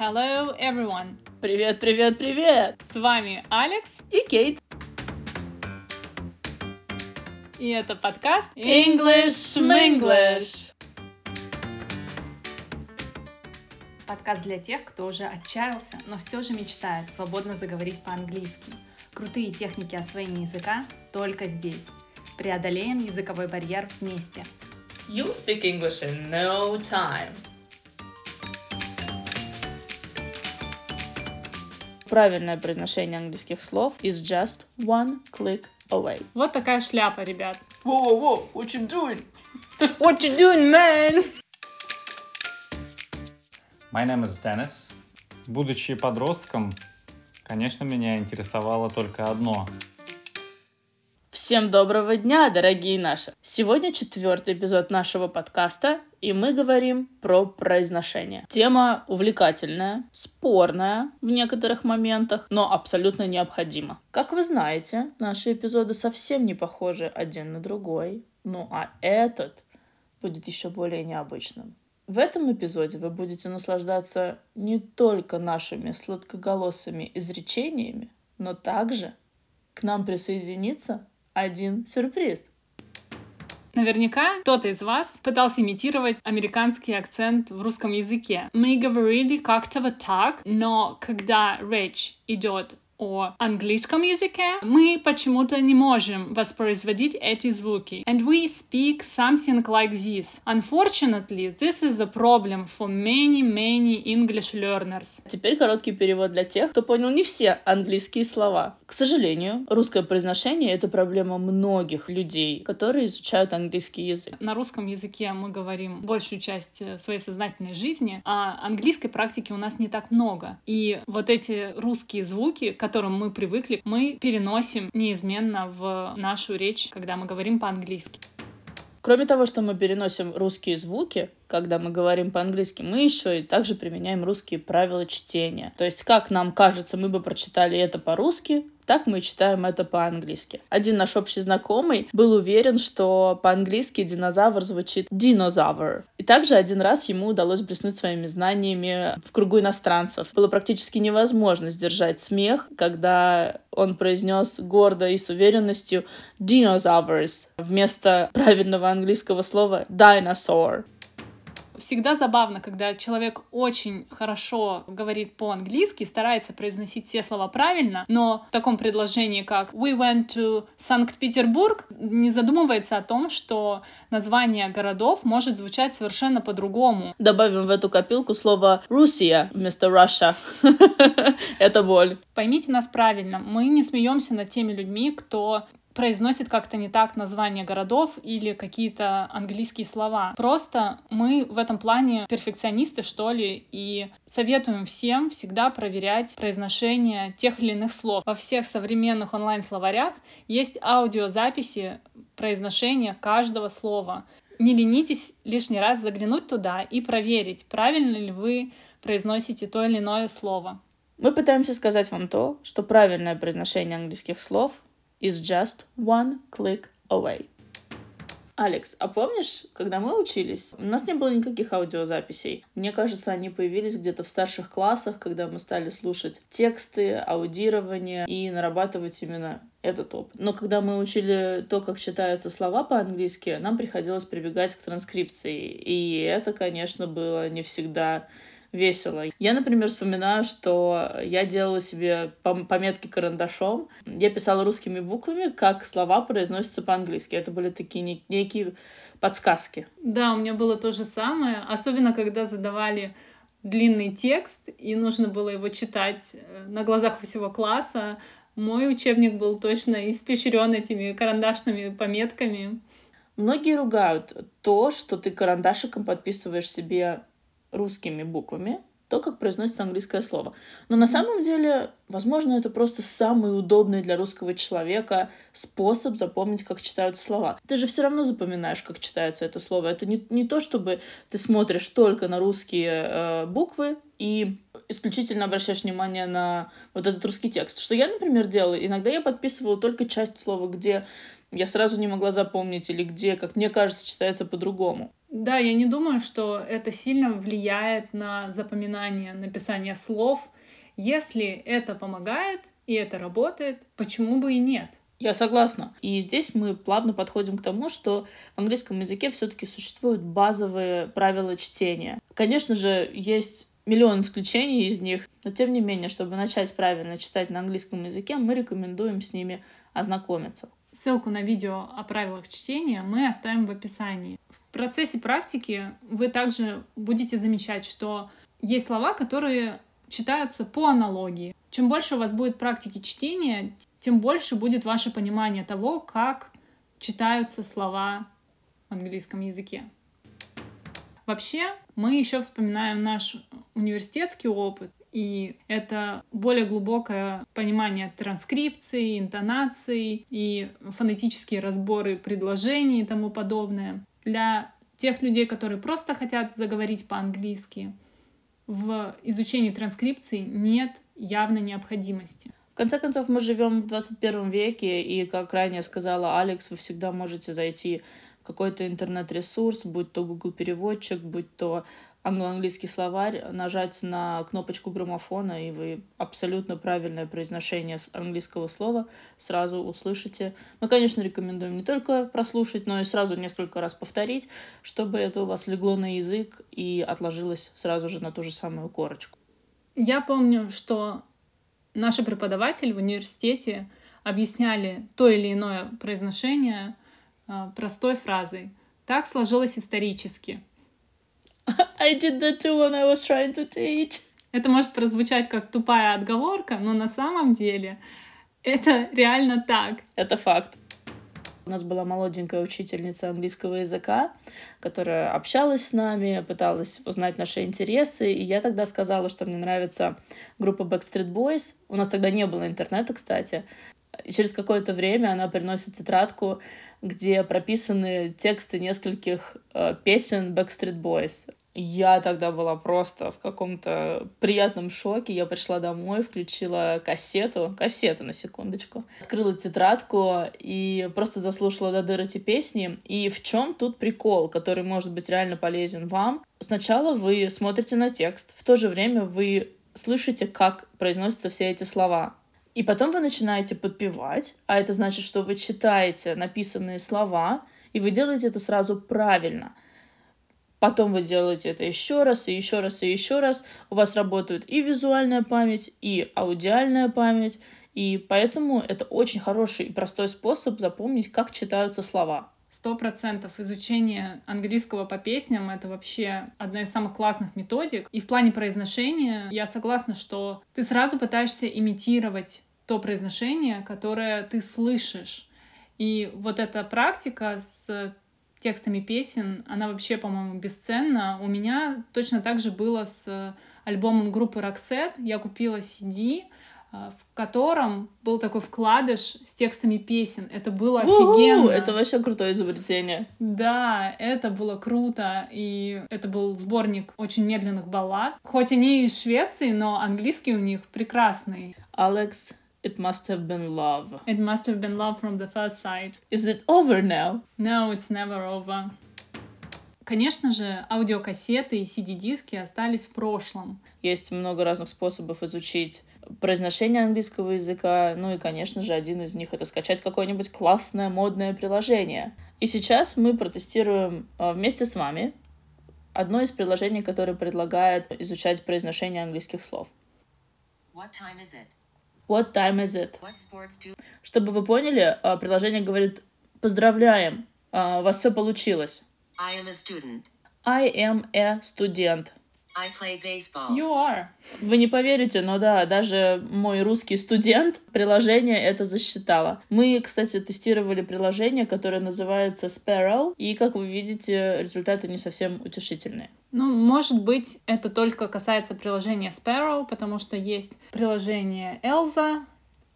Hello, everyone! Привет, привет, привет! С вами Алекс и Кейт. И это подкаст English Minglish. Подкаст для тех, кто уже отчаялся, но все же мечтает свободно заговорить по-английски. Крутые техники освоения языка только здесь. Преодолеем языковой барьер вместе. You'll speak English in no time. Правильное произношение английских слов is just one click away. Вот такая шляпа, ребят. Whoa, whoa, whoa, what you doing? What you doing, man? My name is Dennis. Будучи подростком, конечно, меня интересовало только одно — Всем доброго дня, дорогие наши! Сегодня четвертый эпизод нашего подкаста, и мы говорим про произношение. Тема увлекательная, спорная в некоторых моментах, но абсолютно необходима. Как вы знаете, наши эпизоды совсем не похожи один на другой, ну а этот будет еще более необычным. В этом эпизоде вы будете наслаждаться не только нашими сладкоголосыми изречениями, но также к нам присоединится один сюрприз. Наверняка кто-то из вас пытался имитировать американский акцент в русском языке. Мы говорили как-то вот так, но когда речь идет о английском языке, мы почему-то не можем воспроизводить эти звуки. And we speak something like this. Unfortunately, this is a problem for many, many English learners. Теперь короткий перевод для тех, кто понял не все английские слова. К сожалению, русское произношение — это проблема многих людей, которые изучают английский язык. На русском языке мы говорим большую часть э, своей сознательной жизни, а английской практики у нас не так много. И вот эти русские звуки, которые которым мы привыкли, мы переносим неизменно в нашу речь, когда мы говорим по-английски. Кроме того, что мы переносим русские звуки, когда мы говорим по-английски, мы еще и также применяем русские правила чтения. То есть, как нам кажется, мы бы прочитали это по-русски, так мы читаем это по-английски. Один наш общий знакомый был уверен, что по-английски динозавр звучит динозавр. И также один раз ему удалось блеснуть своими знаниями в кругу иностранцев. Было практически невозможно сдержать смех, когда он произнес гордо и с уверенностью dinosaurs вместо правильного английского слова dinosaur всегда забавно, когда человек очень хорошо говорит по-английски, старается произносить все слова правильно, но в таком предложении, как «We went to Санкт-Петербург», не задумывается о том, что название городов может звучать совершенно по-другому. Добавим в эту копилку слово «Russia» вместо «Russia». Это боль. Поймите нас правильно, мы не смеемся над теми людьми, кто произносит как-то не так названия городов или какие-то английские слова. Просто мы в этом плане перфекционисты, что ли, и советуем всем всегда проверять произношение тех или иных слов. Во всех современных онлайн-словарях есть аудиозаписи произношения каждого слова. Не ленитесь лишний раз заглянуть туда и проверить, правильно ли вы произносите то или иное слово. Мы пытаемся сказать вам то, что правильное произношение английских слов is just one click away. Алекс, а помнишь, когда мы учились, у нас не было никаких аудиозаписей. Мне кажется, они появились где-то в старших классах, когда мы стали слушать тексты, аудирование и нарабатывать именно этот опыт. Но когда мы учили то, как читаются слова по-английски, нам приходилось прибегать к транскрипции. И это, конечно, было не всегда весело. Я, например, вспоминаю, что я делала себе пометки карандашом. Я писала русскими буквами, как слова произносятся по-английски. Это были такие некие подсказки. Да, у меня было то же самое. Особенно, когда задавали длинный текст, и нужно было его читать э, на глазах у всего класса. Мой учебник был точно испещрен этими карандашными пометками. Многие ругают то, что ты карандашиком подписываешь себе русскими буквами то, как произносится английское слово. Но на самом деле, возможно, это просто самый удобный для русского человека способ запомнить, как читаются слова. Ты же все равно запоминаешь, как читается это слово. Это не, не то, чтобы ты смотришь только на русские э, буквы и исключительно обращаешь внимание на вот этот русский текст. Что я, например, делаю? Иногда я подписываю только часть слова, где я сразу не могла запомнить, или где, как мне кажется, читается по-другому. Да, я не думаю, что это сильно влияет на запоминание, написание слов. Если это помогает и это работает, почему бы и нет? Я согласна. И здесь мы плавно подходим к тому, что в английском языке все-таки существуют базовые правила чтения. Конечно же, есть миллион исключений из них, но тем не менее, чтобы начать правильно читать на английском языке, мы рекомендуем с ними ознакомиться. Ссылку на видео о правилах чтения мы оставим в описании. В процессе практики вы также будете замечать, что есть слова, которые читаются по аналогии. Чем больше у вас будет практики чтения, тем больше будет ваше понимание того, как читаются слова в английском языке. Вообще, мы еще вспоминаем наш университетский опыт, и это более глубокое понимание транскрипции, интонаций и фонетические разборы предложений и тому подобное. Для тех людей, которые просто хотят заговорить по-английски, в изучении транскрипции нет явной необходимости. В конце концов, мы живем в 21 веке, и, как ранее сказала Алекс, вы всегда можете зайти в какой-то интернет-ресурс, будь то Google переводчик, будь то англо-английский словарь, нажать на кнопочку граммофона, и вы абсолютно правильное произношение английского слова сразу услышите. Мы, конечно, рекомендуем не только прослушать, но и сразу несколько раз повторить, чтобы это у вас легло на язык и отложилось сразу же на ту же самую корочку. Я помню, что наши преподаватели в университете объясняли то или иное произношение а, простой фразой. Так сложилось исторически. I did that too when I was trying to teach. Это может прозвучать как тупая отговорка, но на самом деле это реально так. Это факт. У нас была молоденькая учительница английского языка, которая общалась с нами, пыталась узнать наши интересы. И я тогда сказала, что мне нравится группа Backstreet Boys. У нас тогда не было интернета, кстати. И через какое-то время она приносит тетрадку, где прописаны тексты нескольких э, песен Backstreet Boys. Я тогда была просто в каком-то приятном шоке. Я пришла домой, включила кассету, кассету на секундочку, открыла тетрадку и просто заслушала до дыр эти песни. И в чем тут прикол, который может быть реально полезен вам? Сначала вы смотрите на текст, в то же время вы слышите, как произносятся все эти слова. И потом вы начинаете подпевать, а это значит, что вы читаете написанные слова, и вы делаете это сразу правильно. Потом вы делаете это еще раз, и еще раз, и еще раз. У вас работают и визуальная память, и аудиальная память, и поэтому это очень хороший и простой способ запомнить, как читаются слова. Сто процентов изучение английского по песням — это вообще одна из самых классных методик. И в плане произношения я согласна, что ты сразу пытаешься имитировать то произношение, которое ты слышишь. И вот эта практика с текстами песен, она вообще, по-моему, бесценна. У меня точно так же было с альбомом группы Roxette. Я купила CD, а, в котором был такой вкладыш с текстами песен. Это было офигенно. Это вообще крутое изобретение. Да, это было круто. И это был сборник очень медленных баллад. Хоть они из Швеции, но английский у них прекрасный. Алекс, It must have been love. It must have been love from the first sight. Is it over now? No, it's never over. Конечно же, аудиокассеты и CD-диски остались в прошлом. Есть много разных способов изучить произношение английского языка. Ну и, конечно же, один из них — это скачать какое-нибудь классное модное приложение. И сейчас мы протестируем а, вместе с вами одно из приложений, которое предлагает изучать произношение английских слов. What time is it? What time is it? Чтобы вы поняли, а, приложение говорит «Поздравляем, а, у вас все получилось». I am a student. I am a студент. I play baseball. You are. Вы не поверите, но да, даже мой русский студент приложение это засчитало. Мы, кстати, тестировали приложение, которое называется Sparrow, и, как вы видите, результаты не совсем утешительные. Ну, может быть, это только касается приложения Sparrow, потому что есть приложение Elsa,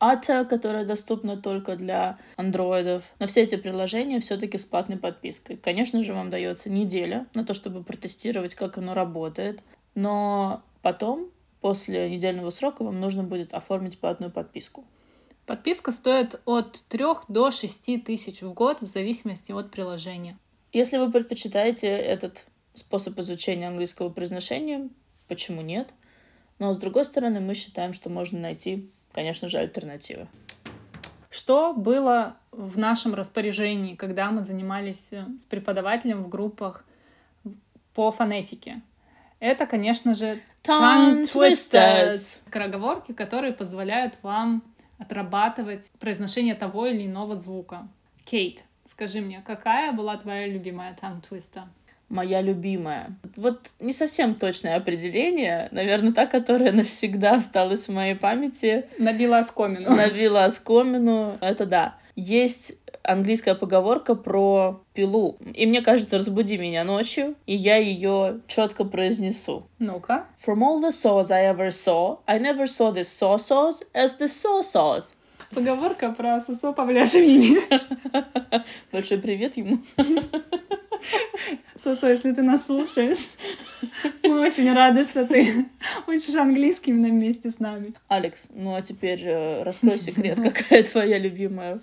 Ата, которая доступна только для андроидов. Но все эти приложения все-таки с платной подпиской. Конечно же, вам дается неделя на то, чтобы протестировать, как оно работает. Но потом, после недельного срока, вам нужно будет оформить платную подписку. Подписка стоит от 3 до 6 тысяч в год в зависимости от приложения. Если вы предпочитаете этот способ изучения английского произношения, почему нет? Но с другой стороны, мы считаем, что можно найти, конечно же, альтернативы. Что было в нашем распоряжении, когда мы занимались э, с преподавателем в группах по фонетике? Это, конечно же, tongue twisters. Скороговорки, которые позволяют вам отрабатывать произношение того или иного звука. Кейт, скажи мне, какая была твоя любимая tongue twister? Моя любимая. Вот не совсем точное определение, наверное, та, которая навсегда осталась в моей памяти. Набила оскомину. Набила оскомину, это да. Есть английская поговорка про пилу. И мне кажется, разбуди меня ночью, и я ее четко произнесу. Ну-ка. From all the saws I ever saw, I never saw the saw saws as the saw saws. Поговорка про Сосо Павлиашвили. Большой привет ему. Сосо, если ты нас слушаешь, мы очень рады, что ты учишь английский именно вместе с нами. Алекс, ну а теперь э, раскрой секрет, какая твоя любимая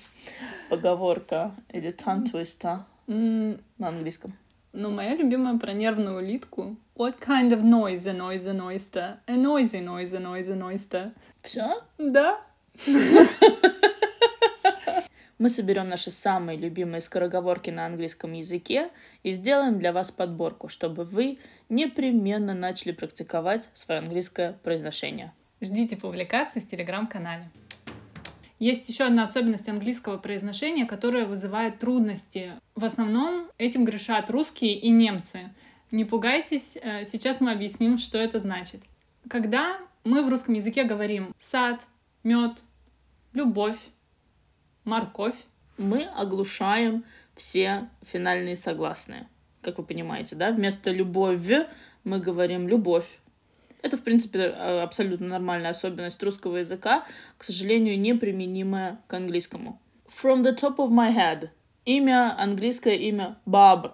поговорка или twister на английском? Ну, моя любимая про нервную улитку. What kind of noise a noise a noister? A noisy noise a noise a noister. Все? Да. Мы соберем наши самые любимые скороговорки на английском языке и сделаем для вас подборку, чтобы вы непременно начали практиковать свое английское произношение. Ждите публикации в телеграм-канале. Есть еще одна особенность английского произношения, которая вызывает трудности. В основном этим грешат русские и немцы. Не пугайтесь, э, сейчас мы объясним, что это значит. Когда мы в русском языке говорим сад, мед, любовь, морковь. Мы оглушаем все финальные согласные. Как вы понимаете, да? Вместо любовь мы говорим любовь. Это, в принципе, а, абсолютно нормальная особенность русского языка, к сожалению, неприменимая к английскому. From the top of my head. Имя, английское имя Bob.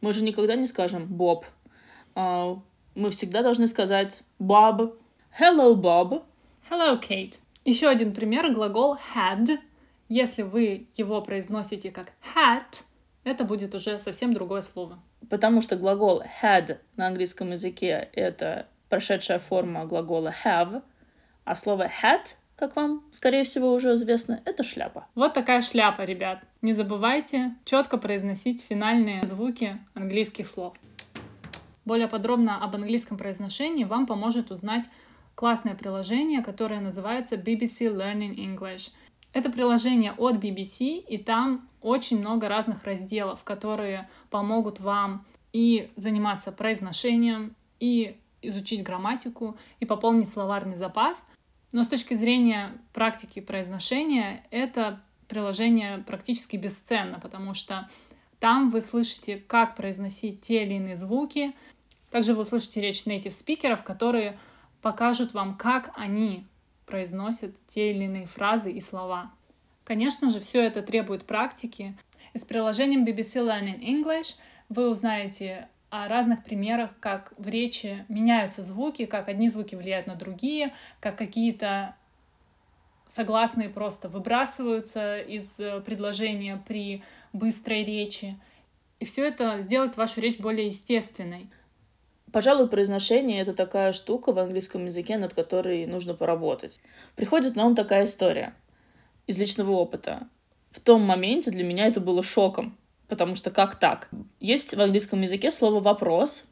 Мы же никогда не скажем Боб. А, мы всегда должны сказать Bob. Hello, Bob. Hello, Kate. Еще один пример, глагол had. Если вы его произносите как had, это будет уже совсем другое слово. Потому что глагол had на английском языке — это прошедшая форма глагола have, а слово hat, как вам, скорее всего, уже известно, это шляпа. Вот такая шляпа, ребят. Не забывайте четко произносить финальные звуки английских слов. Более подробно об английском произношении вам поможет узнать классное приложение, которое называется BBC Learning English. Это приложение от BBC, и там очень много разных разделов, которые помогут вам и заниматься произношением, и изучить грамматику, и пополнить словарный запас. Но с точки зрения практики произношения, это приложение практически бесценно, потому что там вы слышите, как произносить те или иные звуки. Также вы услышите речь native спикеров, которые покажут вам, как они произносят те или иные фразы и слова. Конечно же, все это требует практики. И с приложением BBC Learning English вы узнаете о разных примерах, как в речи меняются звуки, как одни звуки влияют на другие, как какие-то согласные просто выбрасываются из э, предложения при быстрой речи. И все это сделает вашу речь более естественной. Пожалуй, произношение — это такая штука в английском языке, над которой нужно поработать. Приходит на ум такая история из личного опыта. В том моменте для меня это было шоком, потому что как так? Есть в английском языке слово «вопрос»,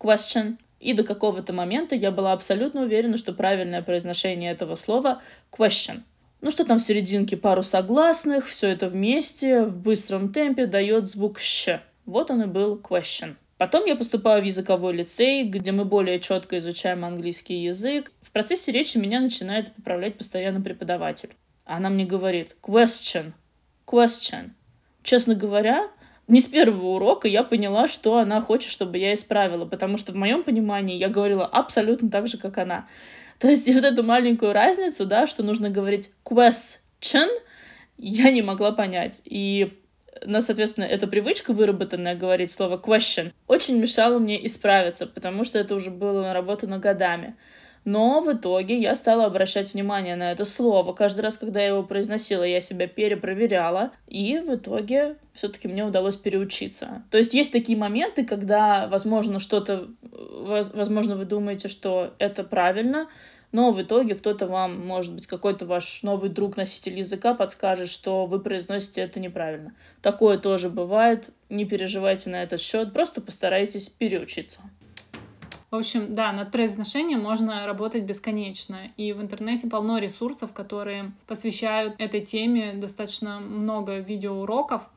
question, и до какого-то момента я была абсолютно уверена, что правильное произношение этого слова question. Ну что там в серединке пару согласных, все это вместе, в быстром темпе дает звук «щ». Вот он и был question. Потом я поступаю в языковой лицей, где мы более четко изучаем английский язык. В процессе речи меня начинает поправлять постоянно преподаватель. Она мне говорит question, question. Честно говоря, не с первого урока я поняла, что она хочет, чтобы я исправила, потому что в моем понимании я говорила абсолютно так же, как она. То есть вот эту маленькую разницу, да, что нужно говорить question, я не могла понять. И но, соответственно, эта привычка, выработанная говорить слово question, очень мешала мне исправиться, потому что это уже было наработано годами. Но в итоге я стала обращать внимание на это слово. Каждый раз, когда я его произносила, я себя перепроверяла. И в итоге все-таки мне удалось переучиться. То есть есть такие моменты, когда, возможно, что-то, возможно, вы думаете, что это правильно, но в итоге кто-то вам, может быть, какой-то ваш новый друг-носитель языка подскажет, что вы произносите это неправильно. Такое тоже бывает, не переживайте на этот счет, просто постарайтесь переучиться. В общем, да, над произношением можно работать бесконечно. И в интернете полно ресурсов, которые посвящают этой теме достаточно много видеоуроков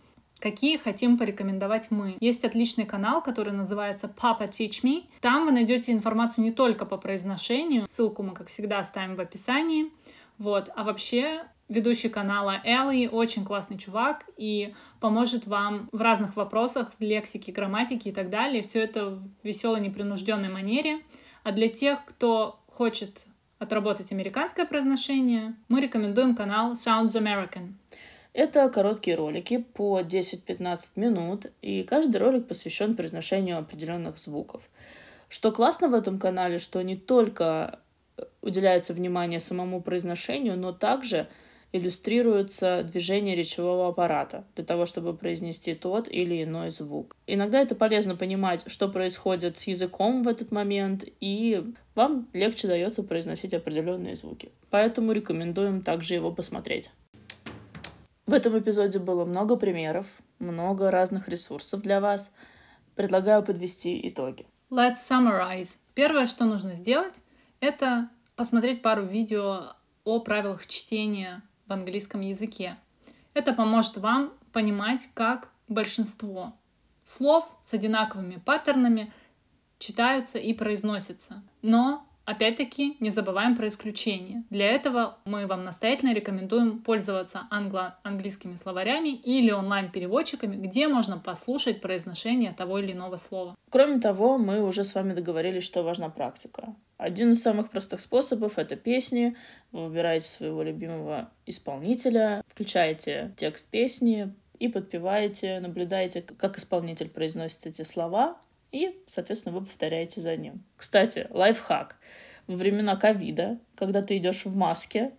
какие хотим порекомендовать мы. Есть отличный канал, который называется Papa Teach Me. Там вы найдете информацию не только по произношению, ссылку мы, как всегда, оставим в описании, вот, а вообще ведущий канала Элли, очень классный чувак и поможет вам в разных вопросах, в лексике, грамматике и так далее. Все это в веселой, непринужденной манере. А для тех, кто хочет отработать американское произношение, мы рекомендуем канал Sounds American. Это короткие ролики по 10-15 минут, и каждый ролик посвящен произношению определенных звуков. Что классно в этом канале, что не только уделяется внимание самому произношению, но также иллюстрируется движение речевого аппарата для того, чтобы произнести тот или иной звук. Иногда это полезно понимать, что происходит с языком в этот момент, и вам легче дается произносить определенные звуки. Поэтому рекомендуем также его посмотреть. В этом эпизоде было много примеров, много разных ресурсов для вас. Предлагаю подвести итоги. Let's summarize. Первое, что нужно сделать, это посмотреть пару видео о правилах чтения в английском языке. Это поможет вам понимать, как большинство слов с одинаковыми паттернами читаются и произносятся. Но Опять-таки, не забываем про исключения. Для этого мы вам настоятельно рекомендуем пользоваться англо- английскими словарями или онлайн-переводчиками, где можно послушать произношение того или иного слова. Кроме того, мы уже с вами договорились, что важна практика. Один из самых простых способов — это песни. Вы выбираете своего любимого исполнителя, включаете текст песни и подпеваете, наблюдаете, как исполнитель произносит эти слова, и, соответственно, вы повторяете за ним. Кстати, лайфхак. Во времена ковида, когда ты идешь в маске,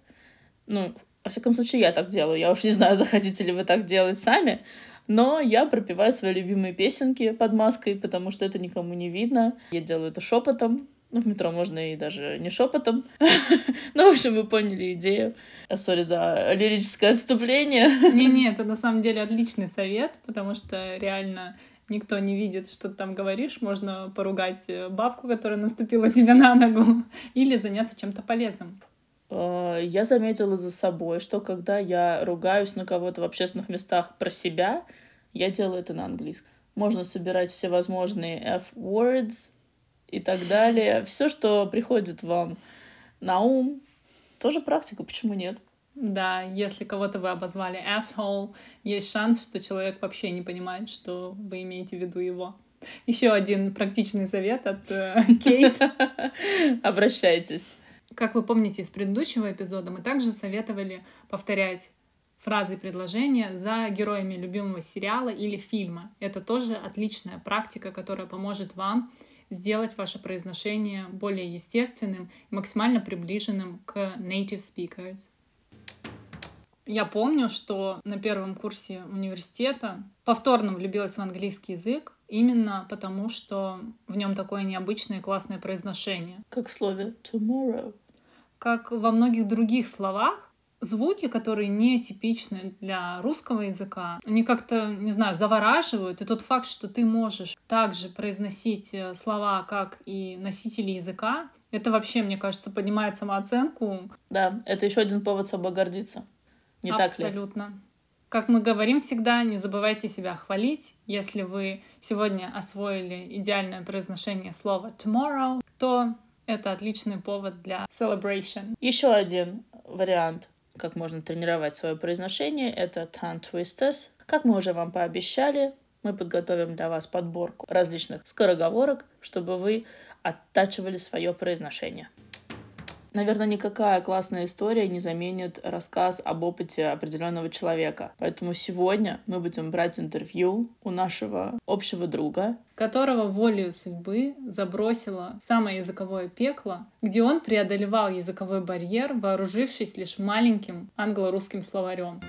ну, во всяком случае, я так делаю. Я уж не знаю, захотите ли вы так делать сами, но я пропиваю свои любимые песенки под маской, потому что это никому не видно. Я делаю это шепотом. Ну, в метро можно и даже не шепотом. ну, в общем, вы поняли идею. Сори за лирическое отступление. Не-не, это на самом деле отличный совет, потому что реально никто не видит, что ты там говоришь, можно поругать э, бабку, которая наступила тебе на ногу, или заняться чем-то полезным. А, я заметила за собой, что когда я ругаюсь на кого-то в общественных местах про себя, я делаю это на английском. Можно собирать все возможные F-words и так далее. Все, что приходит вам на ум, тоже практика, почему нет? Да, если кого-то вы обозвали asshole, есть шанс, что человек вообще не понимает, что вы имеете в виду его. Еще один практичный совет от э, Кейт. Обращайтесь. Как вы помните из предыдущего эпизода, мы также советовали повторять фразы и предложения за героями любимого сериала или фильма. Это тоже отличная практика, которая поможет вам сделать ваше произношение более естественным и максимально приближенным к native speakers. Я помню, что на первом курсе университета повторно влюбилась в английский язык именно потому, что в нем такое необычное и классное произношение. Как в слове tomorrow. Как во многих других словах, звуки, которые не типичны для русского языка, они как-то, не знаю, завораживают. И тот факт, что ты можешь также произносить э, слова, как и носители языка, это вообще, мне кажется, поднимает самооценку. Да, это еще один повод собой гордиться. Не Абсолютно. так ли? Как мы говорим всегда, не забывайте себя хвалить. Если вы сегодня освоили идеальное произношение слова tomorrow, то это отличный повод для celebration. Еще один вариант, как можно тренировать свое произношение, это tongue twisters. Как мы уже вам пообещали, мы подготовим для вас подборку различных скороговорок, чтобы вы оттачивали свое произношение. Наверное, никакая классная история не заменит рассказ об опыте определенного человека. Поэтому сегодня мы будем брать интервью у нашего общего друга, которого волею судьбы забросило в самое языковое пекло, где он преодолевал языковой барьер, вооружившись лишь маленьким англо-русским словарем.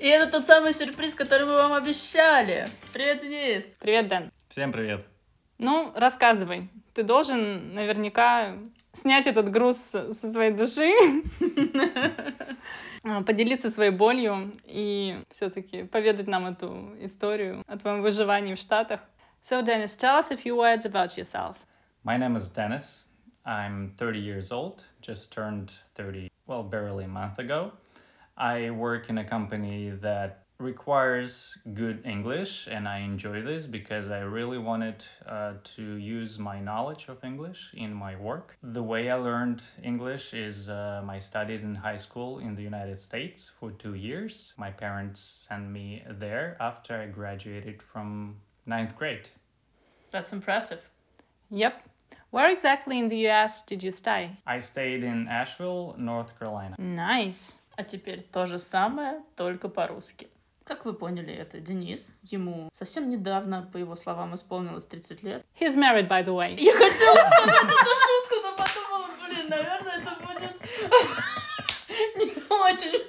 И это тот самый сюрприз, который мы вам обещали. Привет, Денис. Привет, Дэн. Всем привет. Ну, рассказывай. Ты должен наверняка снять этот груз со своей души, а, поделиться своей болью и все-таки поведать нам эту историю о твоем выживании в Штатах. So, Dennis, tell us a few words about yourself. My name is Dennis. I'm 30 years old, just turned 30, well, barely a month ago. I work in a company that requires good English, and I enjoy this because I really wanted uh, to use my knowledge of English in my work. The way I learned English is um, I studied in high school in the United States for two years. My parents sent me there after I graduated from ninth grade. That's impressive. Yep. Where exactly in the US did you stay? I stayed in Asheville, North Carolina. Nice. А теперь то же самое, только по-русски. Как вы поняли, это Денис. Ему совсем недавно, по его словам, исполнилось 30 лет. He's married, by the way. Я хотела сказать эту шутку, но подумала, блин, наверное, это будет не очень.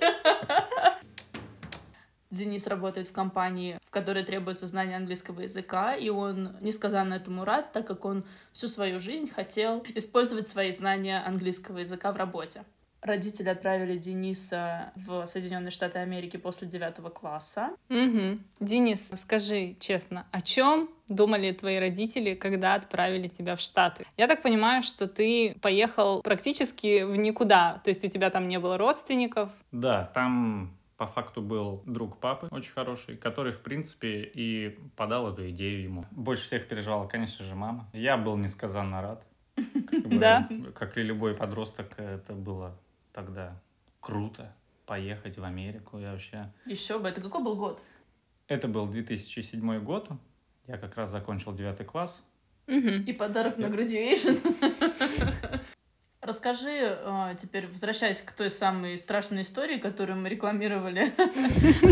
Денис работает в компании, в которой требуется знание английского языка, и он несказанно этому рад, так как он всю свою жизнь хотел использовать свои знания английского языка в работе. Родители отправили Дениса в Соединенные Штаты Америки после девятого класса. Угу. Денис, скажи честно, о чем думали твои родители, когда отправили тебя в Штаты? Я так понимаю, что ты поехал практически в никуда, то есть у тебя там не было родственников? Да, там по факту был друг папы, очень хороший, который, в принципе, и подал эту идею ему. Больше всех переживала, конечно же, мама. Я был несказанно рад. Да. Как и любой подросток, это было тогда круто поехать в Америку. Я вообще... Еще бы. Это какой был год? Это был 2007 год. Я как раз закончил девятый класс. И подарок на graduation. Расскажи э, теперь, возвращаясь к той самой страшной истории, которую мы рекламировали,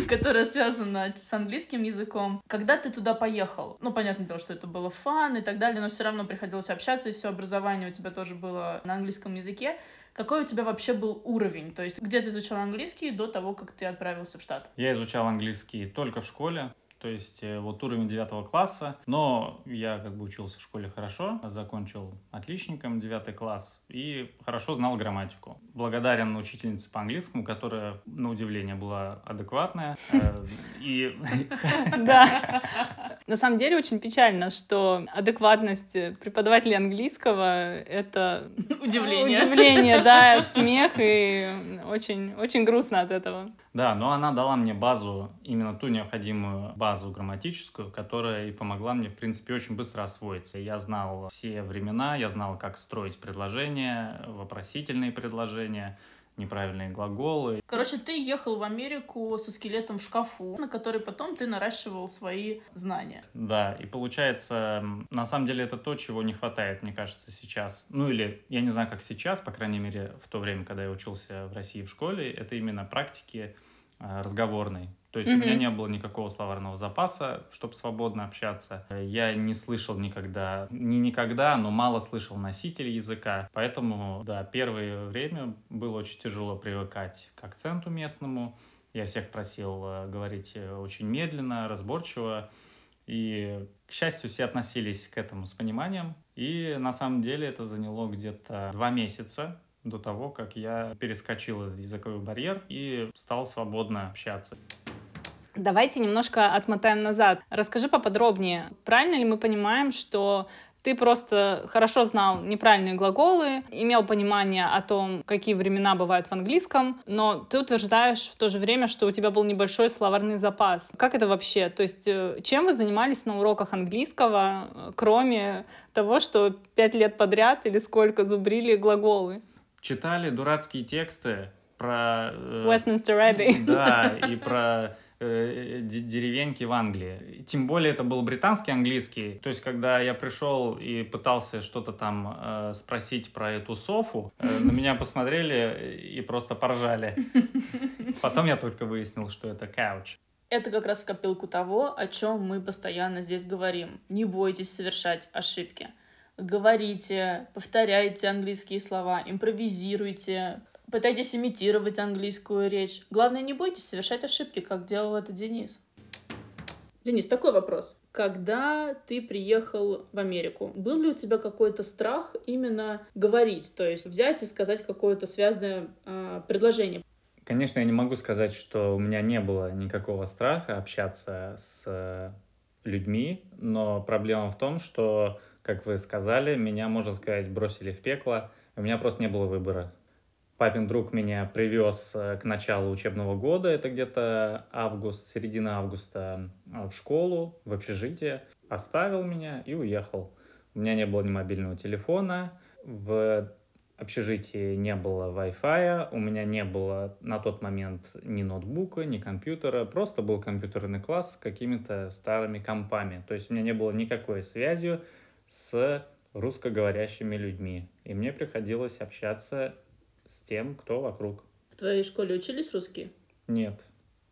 которая связана с английским языком. Когда ты туда поехал? Ну, понятное дело, что это было фан и так далее, но все равно приходилось общаться, и все образование у тебя тоже было на английском языке. Какой у тебя вообще был уровень? То есть где ты изучал английский до того, как ты отправился в Штат? Я изучал английский только в школе. То есть э, вот уровень девятого класса, но я как бы учился в школе хорошо, закончил отличником девятый класс и хорошо знал грамматику. Благодарен учительнице по английскому, которая, на удивление, была адекватная. Э, и... Да. На самом деле очень печально, что адекватность преподавателей английского — это... Удивление. Удивление, да, смех, и очень, очень грустно от этого. Да, но она дала мне базу, именно ту необходимую базу грамматическую, которая и помогла мне, в принципе, очень быстро освоиться. Я знал все времена, я знал, как строить предложения, вопросительные предложения, неправильные глаголы. Короче, ты ехал в Америку со скелетом в шкафу, на который потом ты наращивал свои знания. Да, и получается, на самом деле это то, чего не хватает, мне кажется, сейчас. Ну или, я не знаю, как сейчас, по крайней мере, в то время, когда я учился в России в школе, это именно практики э, разговорной. То есть mm-hmm. у меня не было никакого словарного запаса, чтобы свободно общаться. Я не слышал никогда, не никогда, но мало слышал носителей языка. Поэтому, да, первое время было очень тяжело привыкать к акценту местному. Я всех просил э, говорить э, очень медленно, разборчиво. И, к счастью, все относились к этому с пониманием. И на самом деле это заняло где-то два месяца до того, как я перескочил этот языковой барьер и стал свободно общаться. Давайте немножко отмотаем назад. Расскажи поподробнее, правильно ли мы понимаем, что ты просто хорошо знал неправильные глаголы, имел понимание о том, какие времена бывают в английском, но ты утверждаешь в то же время, что у тебя был небольшой словарный запас. Как это вообще? То есть э, чем вы занимались на уроках английского, э, кроме того, что пять лет подряд или сколько зубрили глаголы? Читали дурацкие тексты про... Э, Westminster Abbey. Да, и про Э, деревеньки в Англии. Тем более это был британский английский. То есть, когда я пришел и пытался что-то там э, спросить про эту софу, э, на меня посмотрели и просто поржали. Потом я только выяснил, что это couch. Это как раз в копилку того, о чем мы постоянно здесь говорим. Не бойтесь совершать ошибки. Говорите, повторяйте английские слова, импровизируйте, пытайтесь имитировать английскую речь. Главное, не бойтесь совершать ошибки, как делал это Денис. Денис, такой вопрос. Когда ты приехал в Америку, был ли у тебя какой-то страх именно говорить, то есть взять и сказать какое-то связанное э, предложение? Конечно, я не могу сказать, что у меня не было никакого страха общаться с э, людьми, но проблема в том, что, как вы сказали, меня, можно сказать, бросили в пекло, у меня просто не было выбора. Папин друг меня привез э, к началу учебного года, это где-то август, середина августа, э, в школу, в общежитие, оставил меня и уехал. У меня не было ни мобильного телефона, в общежитии не было Wi-Fi, у меня не было на тот момент ни ноутбука, ни компьютера, просто был компьютерный класс с какими-то старыми компами. То есть у меня не было никакой связи с русскоговорящими людьми. И мне приходилось общаться с тем, кто вокруг. В твоей школе учились русские? Нет.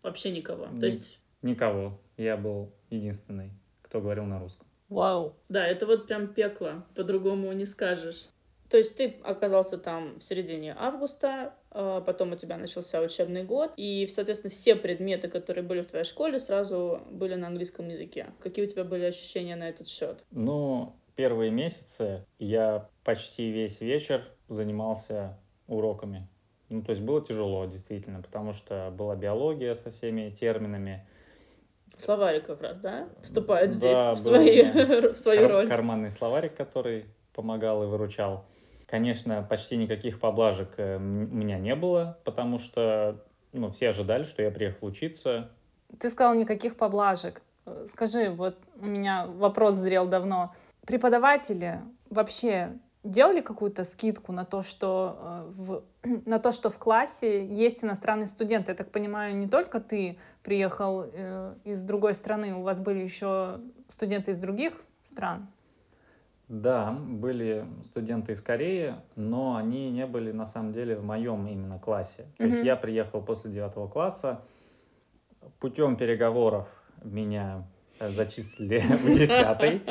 Вообще никого? Ни- То есть... Никого. Я был единственный, кто говорил на русском. Вау. Да, это вот прям пекло, по-другому не скажешь. То есть ты оказался там в середине августа, а потом у тебя начался учебный год, и, соответственно, все предметы, которые были в твоей школе, сразу были на английском языке. Какие у тебя были ощущения на этот счет? Ну, первые месяцы я почти весь вечер занимался уроками. Ну, то есть было тяжело, действительно, потому что была биология со всеми терминами. Словарик как раз, да? Вступает здесь Да, в, свои, в свою Кар- роль. Карманный словарик, который помогал и выручал. Конечно, почти никаких поблажек э, у меня не было, потому что ну, все ожидали, что я приехал учиться. Ты сказал никаких поблажек. Э, Скажи, вот у меня вопрос зрел давно. Преподаватели вообще делали какую-то скидку на то, что э, в, на то, что в классе есть иностранный студент? Я так понимаю, не только ты приехал э, из другой страны, у вас были еще студенты из других стран? Да, были студенты из Кореи, но они не были на самом деле в моем именно классе. То есть Мгм. я приехал после девятого класса, путем переговоров меня зачислили в десятый,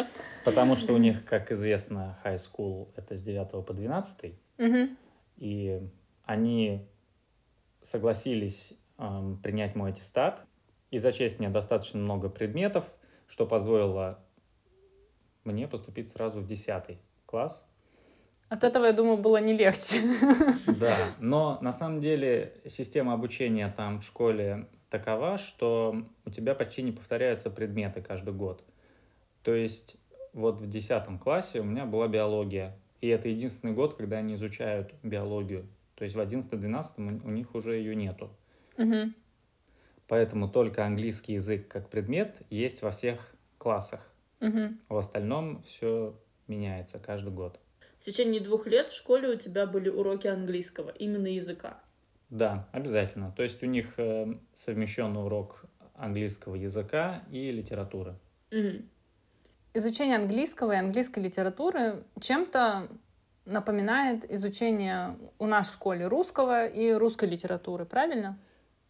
потому что у них, как известно, high school это с 9 по 12, Мгм. и они согласились эм, принять мой аттестат и зачесть мне достаточно много предметов, что позволило мне поступить сразу в 10 класс. От этого, я думаю, было не легче. Да, но на самом деле система обучения там в школе такова, что у тебя почти не повторяются предметы каждый год. То есть вот в 10 классе у меня была биология, и это единственный год, когда они изучают биологию. То есть в 11-12 у них уже ее нету. Мгм. Поэтому только английский язык как предмет есть во всех классах. Мгм. В остальном все меняется каждый год. В течение двух лет в школе у тебя были уроки английского, именно языка. Да, обязательно. То есть у них э, совмещенный урок английского языка и литературы. Мгм. Изучение английского и английской литературы чем-то напоминает изучение у нас в школе русского и русской литературы, правильно?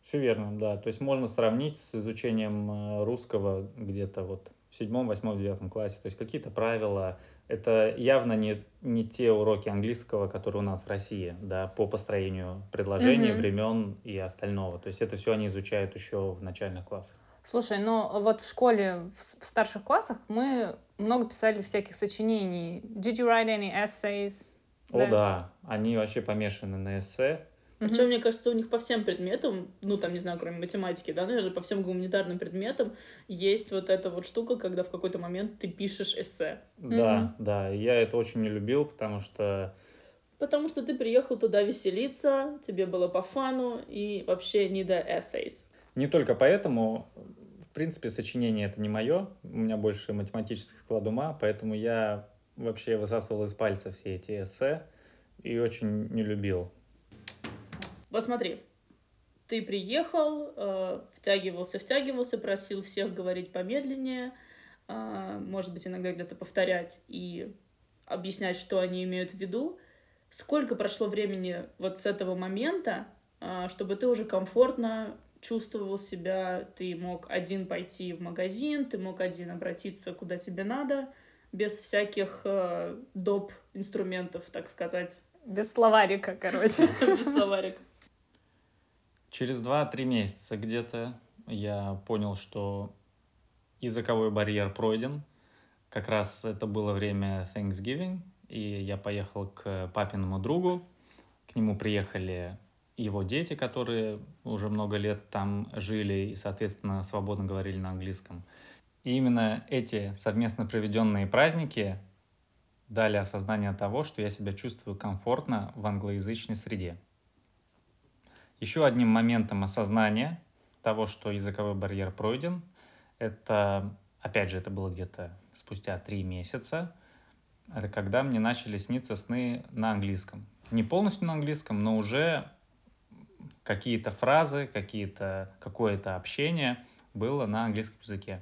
Все верно, да. То есть можно сравнить с изучением э, русского где-то вот в седьмом, восьмом, девятом классе. То есть какие-то правила. Это явно не, не те уроки английского, которые у нас в России, да, по построению предложений, Мгм. времен и остального. То есть это все они изучают еще в начальных классах. Слушай, ну вот в школе, в, в старших классах мы много писали всяких сочинений. Did you write any essays? О, да, они вообще помешаны на эссе. Причем, мне кажется, у них по всем предметам, ну, там, не знаю, кроме математики, да, наверное, по всем гуманитарным предметам есть вот эта вот штука, когда в какой-то момент ты пишешь эссе. Да, да, и я это очень не любил, потому что Потому что ты приехал туда веселиться, тебе было по фану, и вообще не до essays. Не только поэтому, в принципе, сочинение это не мое, у меня больше математический склад ума, поэтому я вообще высасывал из пальца все эти эссе и очень не любил. Вот смотри, ты приехал, э, втягивался, втягивался, просил всех говорить помедленнее, э, может быть, иногда где-то повторять и объяснять, что они имеют в виду. Сколько прошло времени вот с этого момента, э, чтобы ты уже комфортно чувствовал себя, ты мог один пойти в магазин, ты мог один обратиться куда тебе надо, без всяких э, доп. инструментов, так сказать. Без словарика, короче. Без словарика. Через 2-3 месяца где-то я понял, что языковой барьер пройден. Как раз это было время Thanksgiving, и я поехал к папиному другу. К нему приехали его дети, которые уже много лет там жили и, соответственно, свободно говорили на английском. И именно эти совместно проведенные праздники дали осознание того, что я себя чувствую комфортно в англоязычной среде. Еще одним моментом осознания того, что языковой барьер пройден, это, опять же, это было где-то спустя три месяца, это когда мне начали сниться сны на английском. Не полностью на английском, но уже какие-то фразы, какие-то, какое-то общение было на английском языке.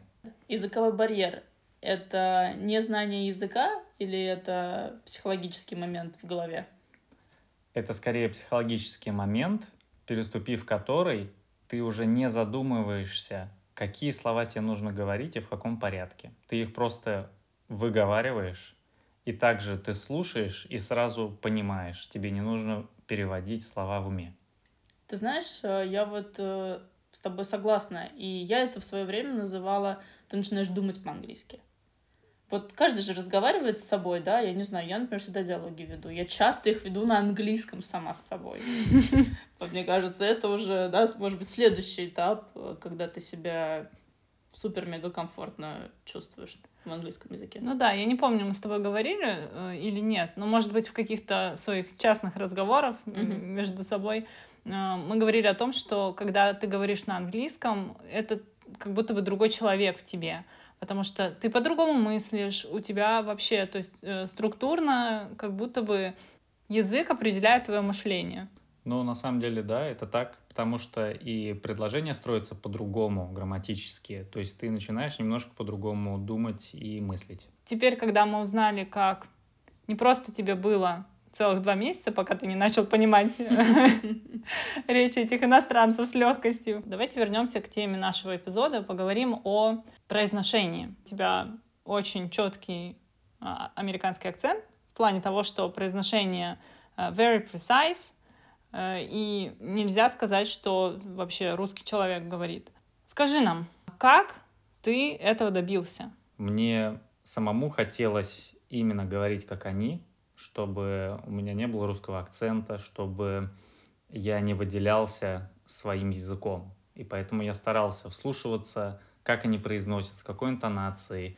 Языковой барьер — это незнание языка или это психологический момент в голове? Это скорее психологический момент, переступив который ты уже не задумываешься, какие слова тебе нужно говорить и в каком порядке. Ты их просто выговариваешь, и также ты слушаешь и сразу понимаешь, тебе не нужно переводить слова в уме. Ты знаешь, э, я вот э, с тобой согласна. И я это в свое время называла «ты начинаешь думать по-английски». Вот каждый же разговаривает с собой, да, я не знаю, я, например, всегда диалоги веду. Я часто их веду на английском сама с собой. Вот мне кажется, это уже, да, может быть, следующий этап, э, когда ты себя супер-мега комфортно чувствуешь в английском языке. Ну да, я не помню, мы с тобой говорили э, или нет, но, может быть, в каких-то своих частных разговорах mm-hmm. между собой Э, мы говорили о том, что когда ты говоришь на английском, это как будто бы другой человек в тебе, потому что ты по-другому мыслишь, у тебя вообще, то есть э, структурно, как будто бы язык определяет твое мышление. Ну, на самом деле, да, это так, потому что и предложения строятся по-другому грамматически, то есть ты начинаешь немножко по-другому думать и мыслить. Теперь, когда мы узнали, как не просто тебе было целых два месяца, пока ты не начал понимать речь этих иностранцев с легкостью. Давайте вернемся к теме нашего эпизода, поговорим о произношении. У тебя очень четкий а, американский акцент в плане того, что произношение а, very precise, а, и нельзя сказать, что вообще русский человек говорит. Скажи нам, как ты этого добился? Мне самому хотелось именно говорить, как они, чтобы у меня не было русского акцента, чтобы я не выделялся своим языком. И поэтому я старался вслушиваться, как они произносят, с какой интонацией.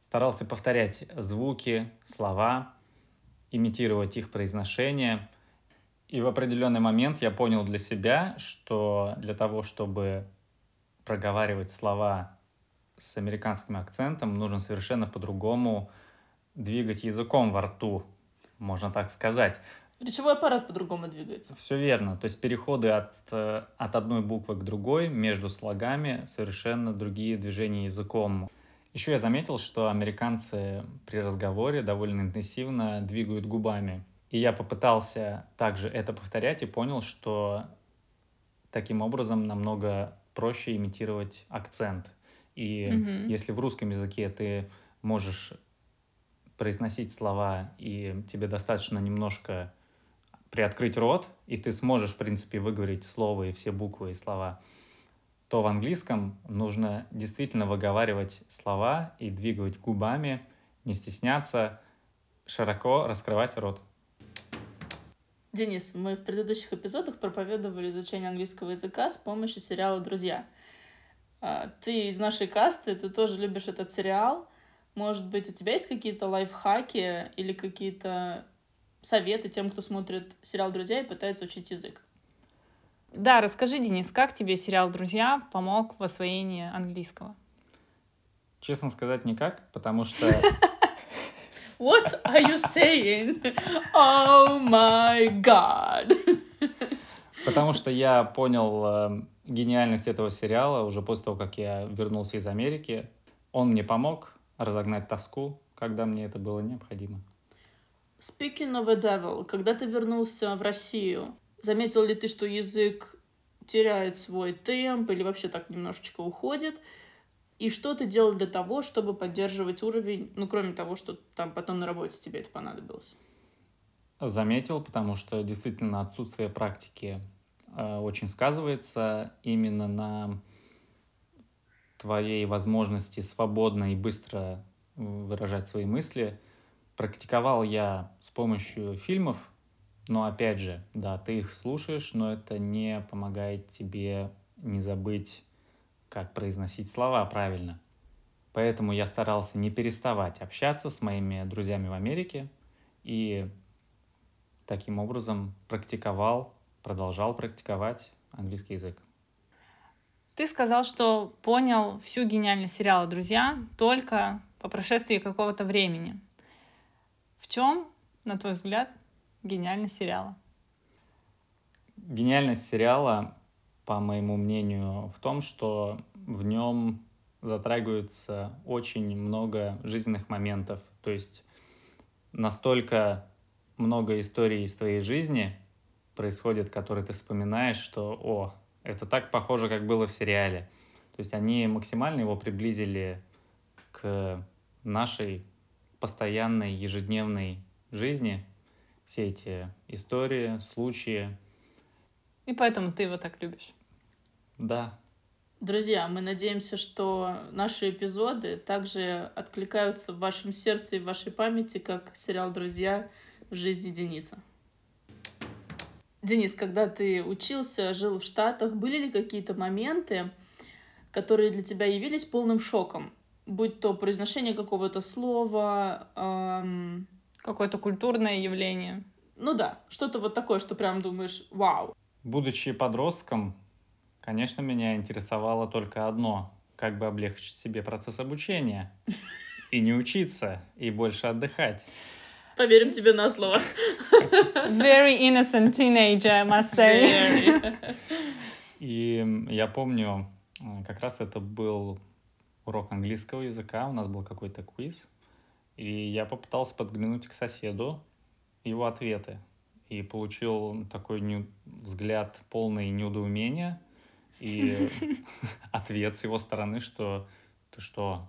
Старался повторять звуки, слова, имитировать их произношение. И в определенный момент я понял для себя, что для того, чтобы проговаривать слова с американским акцентом, нужно совершенно по-другому двигать языком во рту, можно так сказать. Речевой аппарат по-другому двигается. Все верно. То есть переходы от, э, от одной буквы к другой между слогами совершенно другие движения языком. Еще я заметил, что американцы при разговоре довольно интенсивно двигают губами. И я попытался также это повторять и понял, что таким образом намного проще имитировать акцент. И mm-hmm. если в русском языке ты можешь произносить слова, и тебе достаточно немножко приоткрыть рот, и ты сможешь, в принципе, выговорить слово и все буквы и слова, то в английском нужно действительно выговаривать слова и двигать губами, не стесняться, широко раскрывать рот. Денис, мы в предыдущих эпизодах проповедовали изучение английского языка с помощью сериала «Друзья». А, ты из нашей касты, ты тоже любишь этот сериал. Может быть, у тебя есть какие-то лайфхаки или какие-то советы тем, кто смотрит сериал «Друзья» и пытается учить язык? Да, расскажи, Денис, как тебе сериал «Друзья» помог в освоении английского? Честно сказать, никак, потому что... What are you saying? Oh my god! Потому что я понял э, гениальность этого сериала уже после того, как я вернулся из Америки. Он мне помог, разогнать тоску, когда мне это было необходимо. Speaking of a devil, когда ты вернулся в Россию, заметил ли ты, что язык теряет свой темп или вообще так немножечко уходит. И что ты делал для того, чтобы поддерживать уровень, ну, кроме того, что там потом на работе тебе это понадобилось? Заметил, потому что действительно отсутствие практики э, очень сказывается именно на твоей возможности свободно и быстро выражать свои мысли. Практиковал я с помощью фильмов, но опять же, да, ты их слушаешь, но это не помогает тебе не забыть, как произносить слова правильно. Поэтому я старался не переставать общаться с моими друзьями в Америке и таким образом практиковал, продолжал практиковать английский язык. Ты сказал, что понял всю гениальность сериала «Друзья» только по прошествии какого-то времени. В чем, на твой взгляд, гениальность сериала? Гениальность сериала, по моему мнению, в том, что в нем затрагивается очень много жизненных моментов. То есть настолько много историй из твоей жизни происходит, которые ты вспоминаешь, что, о, это так похоже, как было в сериале. То есть они максимально его приблизили к нашей постоянной ежедневной жизни, все эти истории, случаи. И поэтому ты его так любишь. Да. Друзья, мы надеемся, что наши эпизоды также откликаются в вашем сердце и в вашей памяти, как сериал «Друзья» в жизни Дениса. Денис, когда ты учился, жил в Штатах, были ли какие-то моменты, которые для тебя явились полным шоком? Будь то произношение какого-то слова, эм... какое-то культурное явление. Ну да, что-то вот такое, что прям думаешь, вау. Будучи подростком, конечно, меня интересовало только одно — как бы облегчить себе процесс обучения и не учиться, и больше отдыхать. Поверим тебе на слово. Very innocent teenager, I must say. Very. И я помню, э, как раз это был урок английского языка, у нас был какой-то квиз, и я попытался подглянуть к соседу его ответы, и получил такой не... взгляд полный недоумения, и ответ с его стороны, что ты что,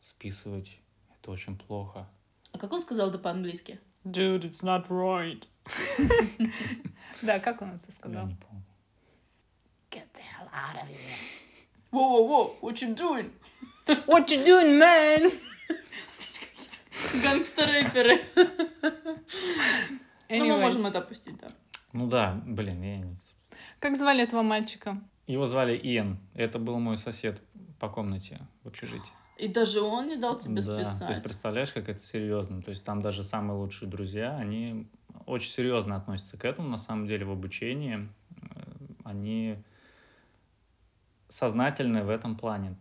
списывать, это очень плохо. А как он сказал это по-английски? Dude, it's not right. Да, как он это сказал? Я не помню. Get the hell out of here. Whoa, whoa, whoa, what you doing? What you doing, man? Гангстер-рэперы. Ну, мы можем это опустить, да. Ну да, блин, я не... Как звали этого мальчика? Его звали Иэн. Это был мой сосед по комнате в общежитии. И даже он не дал тебе да. списать. То есть представляешь, как это серьезно. То есть там даже самые лучшие друзья, они очень серьезно относятся к этому, на самом деле, в обучении. Э, они сознательны в этом плане.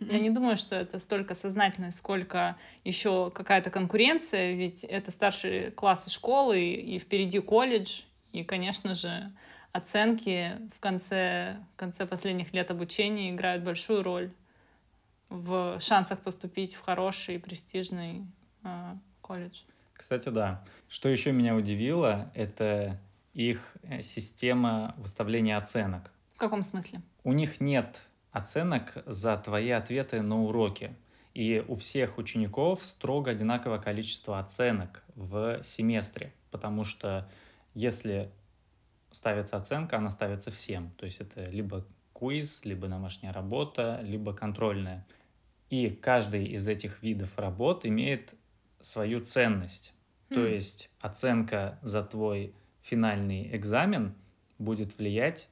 Я не думаю, что это столько сознательность, сколько еще какая-то конкуренция, ведь это старшие классы школы и впереди колледж, и, конечно же, оценки в конце, в конце последних лет обучения играют большую роль в шансах поступить в хороший престижный э, колледж. Кстати, да. Что еще меня удивило, это их э, система выставления оценок. В каком смысле? У них нет оценок за твои ответы на уроки. И у всех учеников строго одинаковое количество оценок в семестре, потому что если ставится оценка, она ставится всем. То есть это либо квиз, либо домашняя работа, либо контрольная. И каждый из этих видов работ имеет свою ценность. Mm. То хм. есть оценка за твой финальный экзамен будет влиять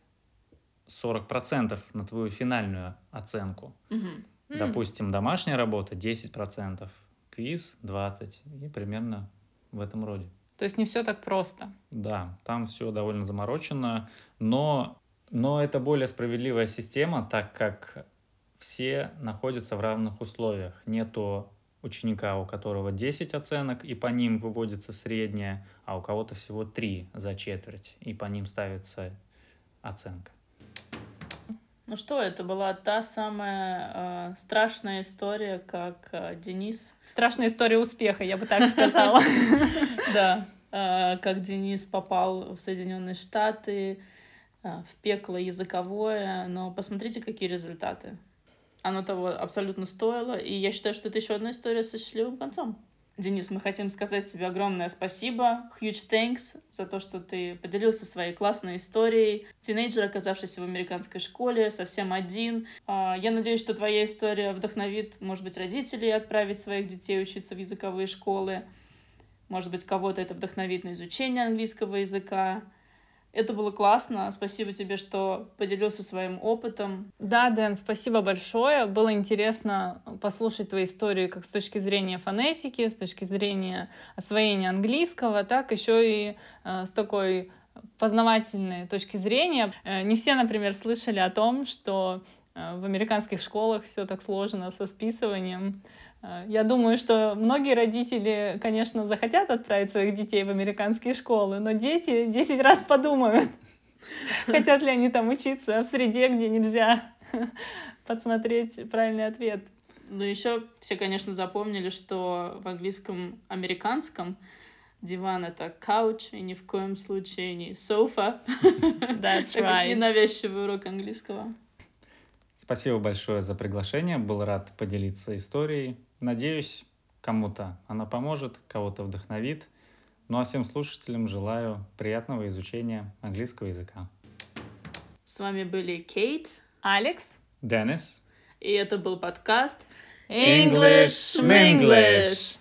40% на твою финальную оценку. Mm-hmm. Mm. Допустим, домашняя работа 10%, квиз 20% и примерно в этом роде. То есть не все так просто. Да, там все довольно заморочено, но, но это более справедливая система, так как все находятся в равных условиях. Нету ученика, у которого 10 оценок, и по ним выводится средняя, а у кого-то всего 3 за четверть, и по ним ставится оценка. Ну что, это была та самая э, страшная история, как э, Денис. Страшная история успеха, я бы так сказала. Да, э, как Денис попал в Соединенные Штаты, в пекло языковое, но посмотрите, какие результаты. Оно того абсолютно стоило, и я считаю, что это еще одна история со счастливым концом. Денис, мы хотим сказать тебе огромное спасибо, huge thanks за то, что ты поделился своей классной историей. Тинейджер, оказавшийся в американской школе, совсем один. А, я надеюсь, что твоя история вдохновит, может быть, родителей отправить своих детей учиться в языковые школы. Может быть, кого-то это вдохновит на изучение английского языка. Это было классно. Спасибо тебе, что поделился своим опытом. Да, Дэн, спасибо большое. Было интересно послушать твои истории как с точки зрения фонетики, с точки зрения освоения английского, так еще и э, с такой познавательной точки зрения. Э, не все, например, слышали о том, что э, в американских школах все так сложно со списыванием. Э, я думаю, что многие родители, конечно, захотят отправить своих детей в американские школы, но дети 10 раз подумают, хотят ли они там учиться в среде, где нельзя подсмотреть правильный ответ. Ну, еще все, конечно, запомнили, что в английском американском диван — это couch, и ни в коем случае не sofa. That's right. Ненавязчивый урок английского. Спасибо большое за приглашение. Был рад поделиться историей. Надеюсь, кому-то она поможет, кого-то вдохновит. Ну а всем слушателям желаю приятного изучения английского языка. С вами были Кейт, Алекс, Денис. И это был подкаст English Minglish.